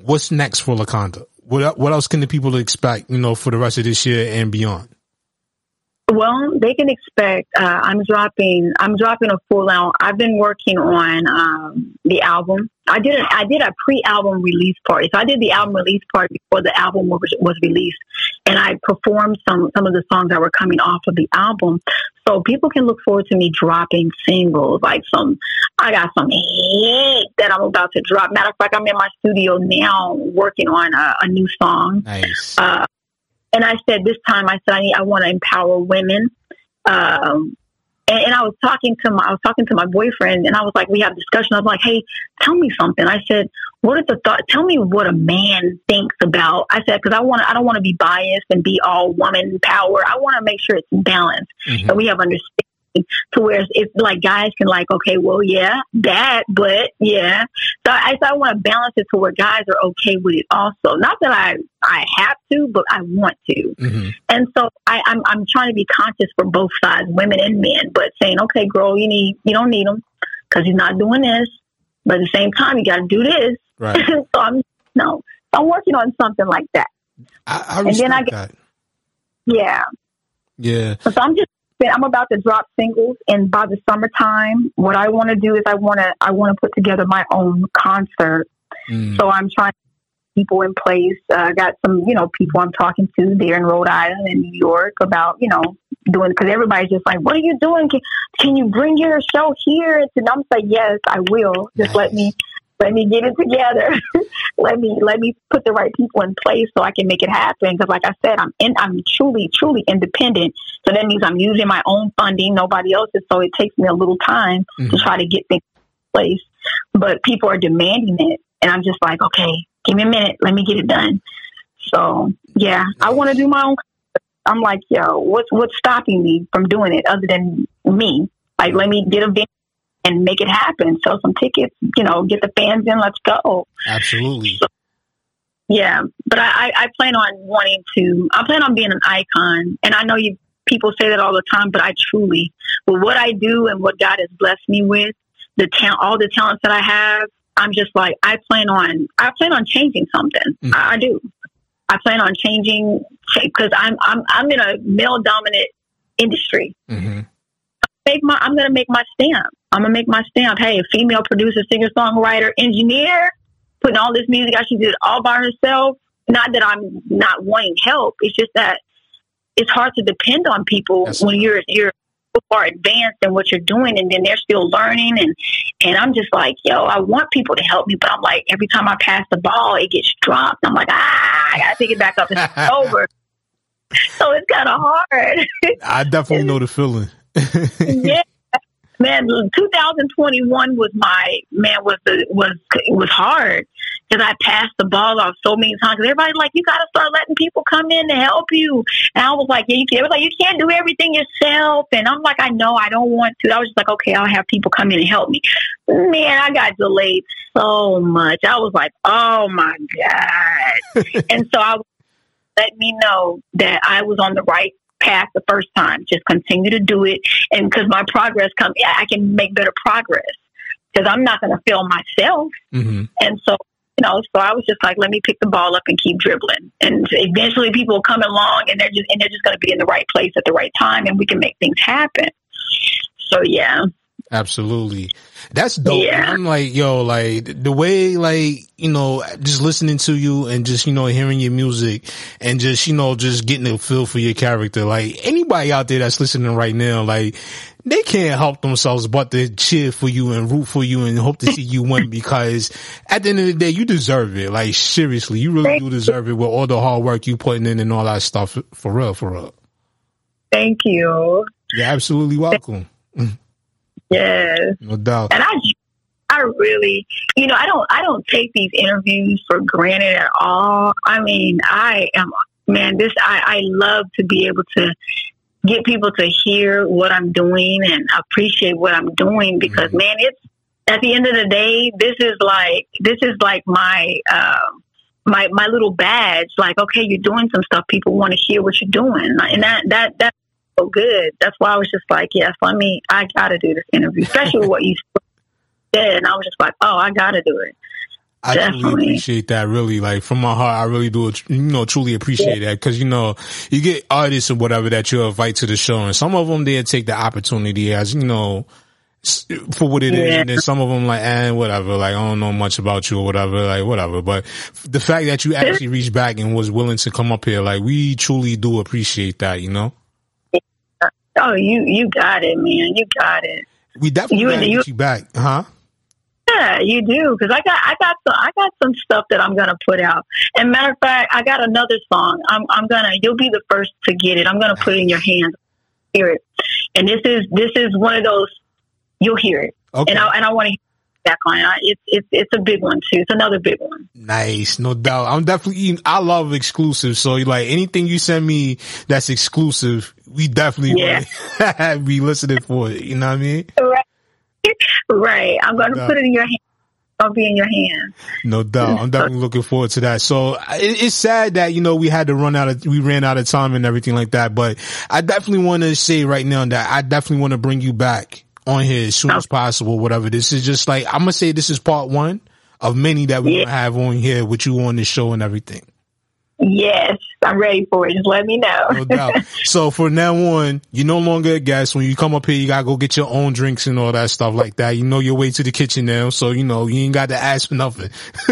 what's next for LaConda? What what else can the people expect? You know, for the rest of this year and beyond. Well, they can expect. Uh, I'm dropping. I'm dropping a full out. I've been working on um, the album. I did. A, I did a pre-album release party. So I did the album release party before the album was, was released, and I performed some some of the songs that were coming off of the album. So people can look forward to me dropping singles, like some. I got some hit that I'm about to drop. Matter of fact, I'm in my studio now working on a, a new song. Nice. Uh, and I said this time, I said I need, I want to empower women. Um, and, and, I was talking to my, I was talking to my boyfriend, and I was like, we have discussion. I was like, hey, tell me something. I said, what are the thought? Tell me what a man thinks about. I said because I want, I don't want to be biased and be all woman power. I want to make sure it's balanced, mm-hmm. and we have understanding to where it's like guys can like, okay, well, yeah, that, but yeah. So I, so I want to balance it to where guys are okay with it also. Not that I, I have to, but I want to. Mm-hmm. And so I, I'm, I'm trying to be conscious for both sides, women and men, but saying, okay, girl, you need, you don't need him because he's not doing this. But at the same time, you got to do this. Right. so I'm, no, I'm working on something like that. I, I and then I get, that. Yeah. Yeah. So I'm just I'm about to drop singles, and by the summertime, what I want to do is I want to I want to put together my own concert. Mm. So I'm trying to people in place. Uh, I got some you know people I'm talking to there in Rhode Island and New York about you know doing because everybody's just like, what are you doing? Can, can you bring your show here? And I'm like, yes, I will. Just nice. let me let me get it together. let me let me put the right people in place so I can make it happen. Because, like I said, I'm in, I'm truly truly independent. So that means I'm using my own funding, nobody else's. So it takes me a little time mm-hmm. to try to get things in place. But people are demanding it, and I'm just like, okay, give me a minute, let me get it done. So yeah, I want to do my own. I'm like, yo, what's what's stopping me from doing it other than me? Like, let me get a venue and make it happen. Sell some tickets, you know, get the fans in. Let's go. Absolutely. So, yeah, but I, I plan on wanting to. I plan on being an icon, and I know you people say that all the time, but I truly, with what I do and what God has blessed me with, the talent, all the talents that I have, I'm just like I plan on. I plan on changing something. Mm-hmm. I, I do. I plan on changing because I'm I'm I'm in a male dominant industry. Mm-hmm. Make my I'm going to make my stamp. I'm gonna make my stamp. Hey, female producer, singer, songwriter, engineer, putting all this music out. She did it all by herself. Not that I'm not wanting help. It's just that it's hard to depend on people That's when you're you're so far advanced in what you're doing, and then they're still learning, and and I'm just like, yo, I want people to help me, but I'm like, every time I pass the ball, it gets dropped. I'm like, ah, I gotta pick it back up and it's over. So it's kind of hard. I definitely know the feeling. yeah, man, 2021 was my man was the, was was hard because I passed the ball off so many times. Everybody's like, you got to start letting people come in to help you, and I was like, yeah, you can. It was like you can't do everything yourself, and I'm like, I know, I don't want to. I was just like, okay, I'll have people come in and help me. Man, I got delayed so much. I was like, oh my god, and so I let me know that I was on the right path the first time. Just continue to do it. And because my progress comes, I can make better progress because I'm not going to fail myself. Mm-hmm. And so, you know, so I was just like, let me pick the ball up and keep dribbling. And eventually people will come along and they're just, and they're just going to be in the right place at the right time and we can make things happen. So yeah. Absolutely. That's dope. Yeah. I'm like, yo, like the way, like, you know, just listening to you and just, you know, hearing your music and just, you know, just getting a feel for your character. Like anybody out there that's listening right now, like they can't help themselves but to cheer for you and root for you and hope to see you win because at the end of the day, you deserve it. Like seriously, you really do deserve it with all the hard work you putting in and all that stuff for real, for real. Thank you. You're absolutely welcome. Mm. Yes. No doubt. And I, I really, you know, I don't, I don't take these interviews for granted at all. I mean, I am, man, this, I, I love to be able to get people to hear what I'm doing and appreciate what I'm doing because, Mm-hmm. man, it's at the end of the day, this is like, this is like my, uh, my, my little badge. Like, okay, you're doing some stuff. People want to hear what you're doing. And that, that, that's so good. That's why I was just like, yes, let me, I got to do this interview, especially with what you said. And I was just like, oh, I got to do it. I truly Definitely. appreciate that. Really, like from my heart, I really do. You know, truly appreciate that because you know you get artists or whatever that you invite to the show, and some of them they take the opportunity as you know for what it is, Yeah. and then some of them like, eh, whatever. Like I don't know much about you or whatever. Like whatever. But the fact that you actually reached back and was willing to come up here, like we truly do appreciate that. You know, Oh, you, you got it, man. You got it. we definitely You- gotta you- get you back, huh? Yeah, you do. Cause I got, I got some, I got some stuff that I'm gonna put out. And matter of fact, I got another song. I'm, I'm gonna, you'll be the first to get it. I'm gonna put it in your hands. Hear it. And this is, this is one of those. You'll hear it. Okay. And I, and I want to hear back on it. It's, it's, it's a big one too. It's another big one. Nice, no doubt. I'm definitely. I love exclusive. So like anything you send me that's exclusive, we definitely Yeah. be listening for it. You know what I mean? Right. right. I'm gonna Yeah. put it in your hand. I'll be in your hand. No doubt. I'm definitely looking forward to that. So it's sad that you know we had to run out of we ran out of time and everything like that. But I definitely want to say right now that I definitely want to bring you back on here as soon oh. as possible. Whatever. This is just like I'm gonna say this is part one of many that we're gonna have on here with you on the show and everything. Yes, I'm ready for it. Just let me know. No doubt. So for now on, you're no longer a guest. When you come up here, you gotta go get your own drinks and all that stuff like that. You know your way to the kitchen now, so you know you ain't got to ask for nothing.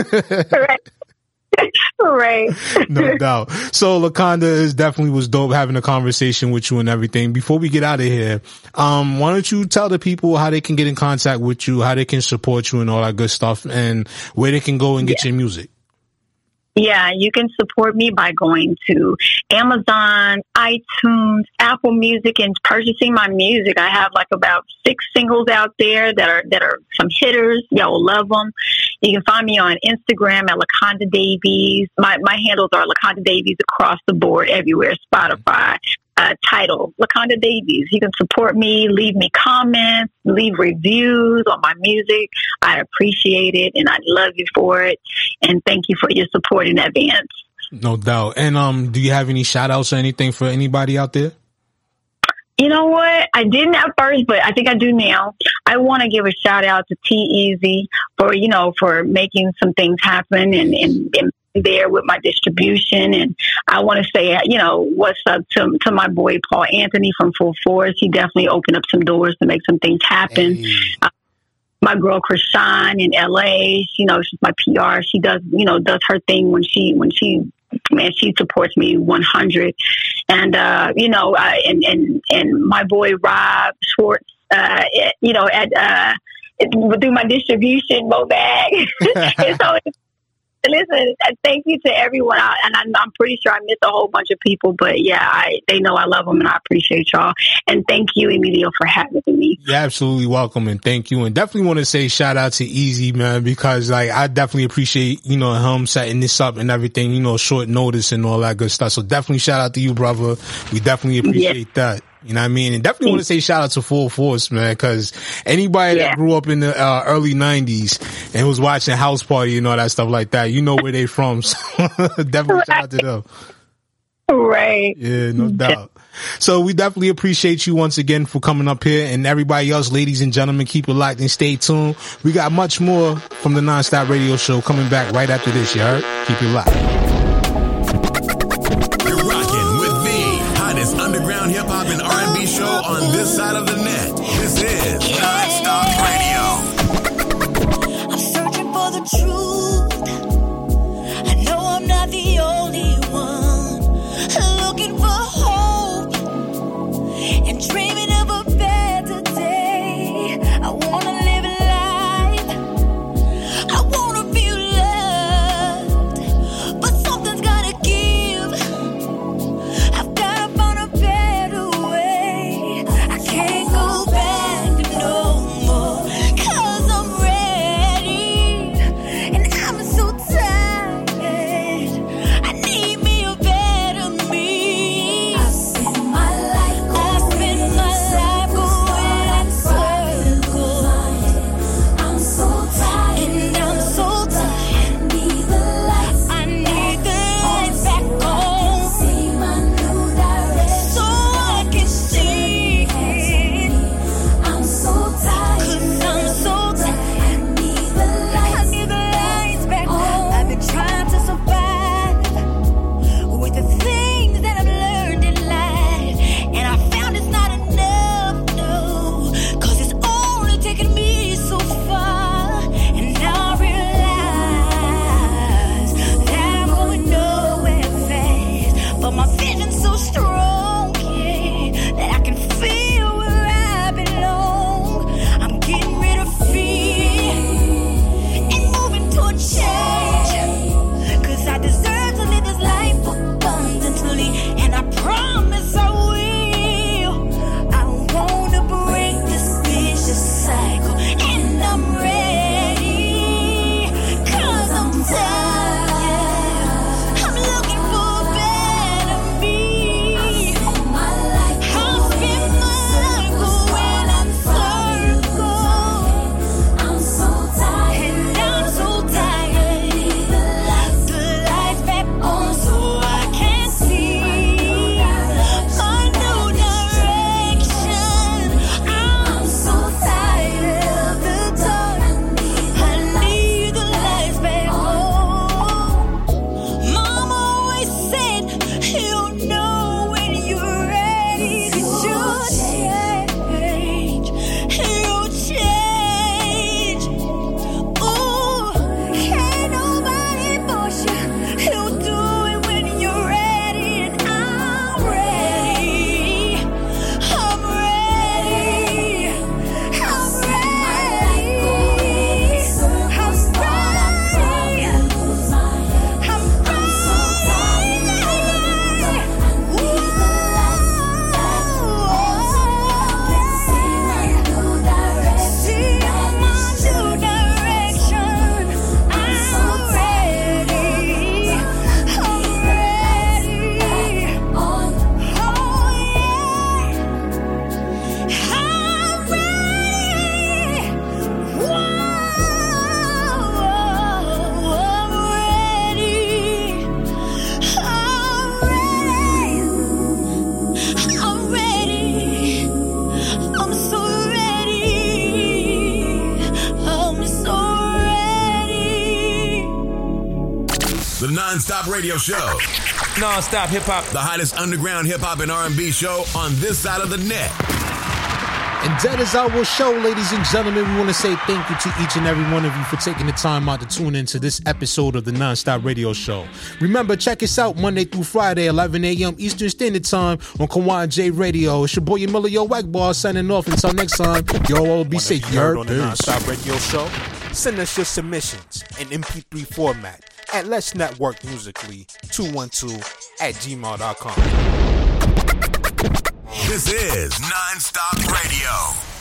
right. no doubt. So LaConda is definitely was dope having a conversation with you and everything. Before we get out of here, um, why don't you tell the people how they can get in contact with you, how they can support you and all that good stuff, and where they can go and get your music. Yeah, you can support me by going to Amazon, iTunes, Apple Music, and purchasing my music. I have like about six singles out there that are that are some hitters. Y'all will love them. You can find me on Instagram at LaConda Davies. My my handles are LaConda Davies across the board, everywhere. Spotify. Uh, title LaConda Davies. You can support me, leave me comments, leave reviews on my music. I appreciate it and I love you for it. And thank you for your support in advance. No doubt. And um, do you have any shout outs or anything for anybody out there? You know what? I didn't at first, but I think I do now. I want to give a shout out to T Easy for, you know, for making some things happen and, and, and there with my distribution. And I want to say, you know, what's up to, to my boy Paul Anthony from Full Force. He definitely opened up some doors to make some things happen. Uh, my girl Krishan in LA, you know, she's my PR. She does, you know, does her thing when she, when she man, she supports me 100. And, uh, you know, uh, and, and, and my boy Rob Schwartz, uh, you know, at, uh, through my distribution, Mobag. and so listen, uh, thank you to everyone, I, and I, am pretty sure I missed a whole bunch of people, but yeah, I, they know I love them and I appreciate y'all. And thank you, Emilio, for having me. You're absolutely welcome, and thank you. And definitely want to say shout out to Easy man because like I definitely appreciate you know him setting this up and everything, you know, short notice and all that good stuff. So definitely shout out to you, brother. We definitely appreciate yeah. that. You know what I mean? And definitely want to say shout out to Full Force, man, cause anybody yeah. that grew up in the uh, early nineties and was watching House Party and all that stuff like that, you know where they from. So definitely right. shout out to them. Right. Yeah, no doubt. So we definitely appreciate you once again for coming up here and everybody else, ladies and gentlemen, keep it locked and stay tuned. We got much more from the Nonstop Radio Show coming back right after this, you heard? Keep it locked. Non-stop hip hop. The hottest underground hip hop and R&B show on this side of the net. And that is our show, ladies and gentlemen. We want to say thank you to each and every one of you for taking the time out to tune into this episode of the Nonstop Radio Show. Remember, check us out Monday through Friday, 11 a.m. Eastern Standard Time on Kawon J Radio. It's your boy Emilio Egbar signing off. Until next time, y'all all be safe. You heard on the Nonstop Radio Show. Send us your submissions in MP3 format at Let's Network Musically 212 at gmail.com. This is Nonstop Radio.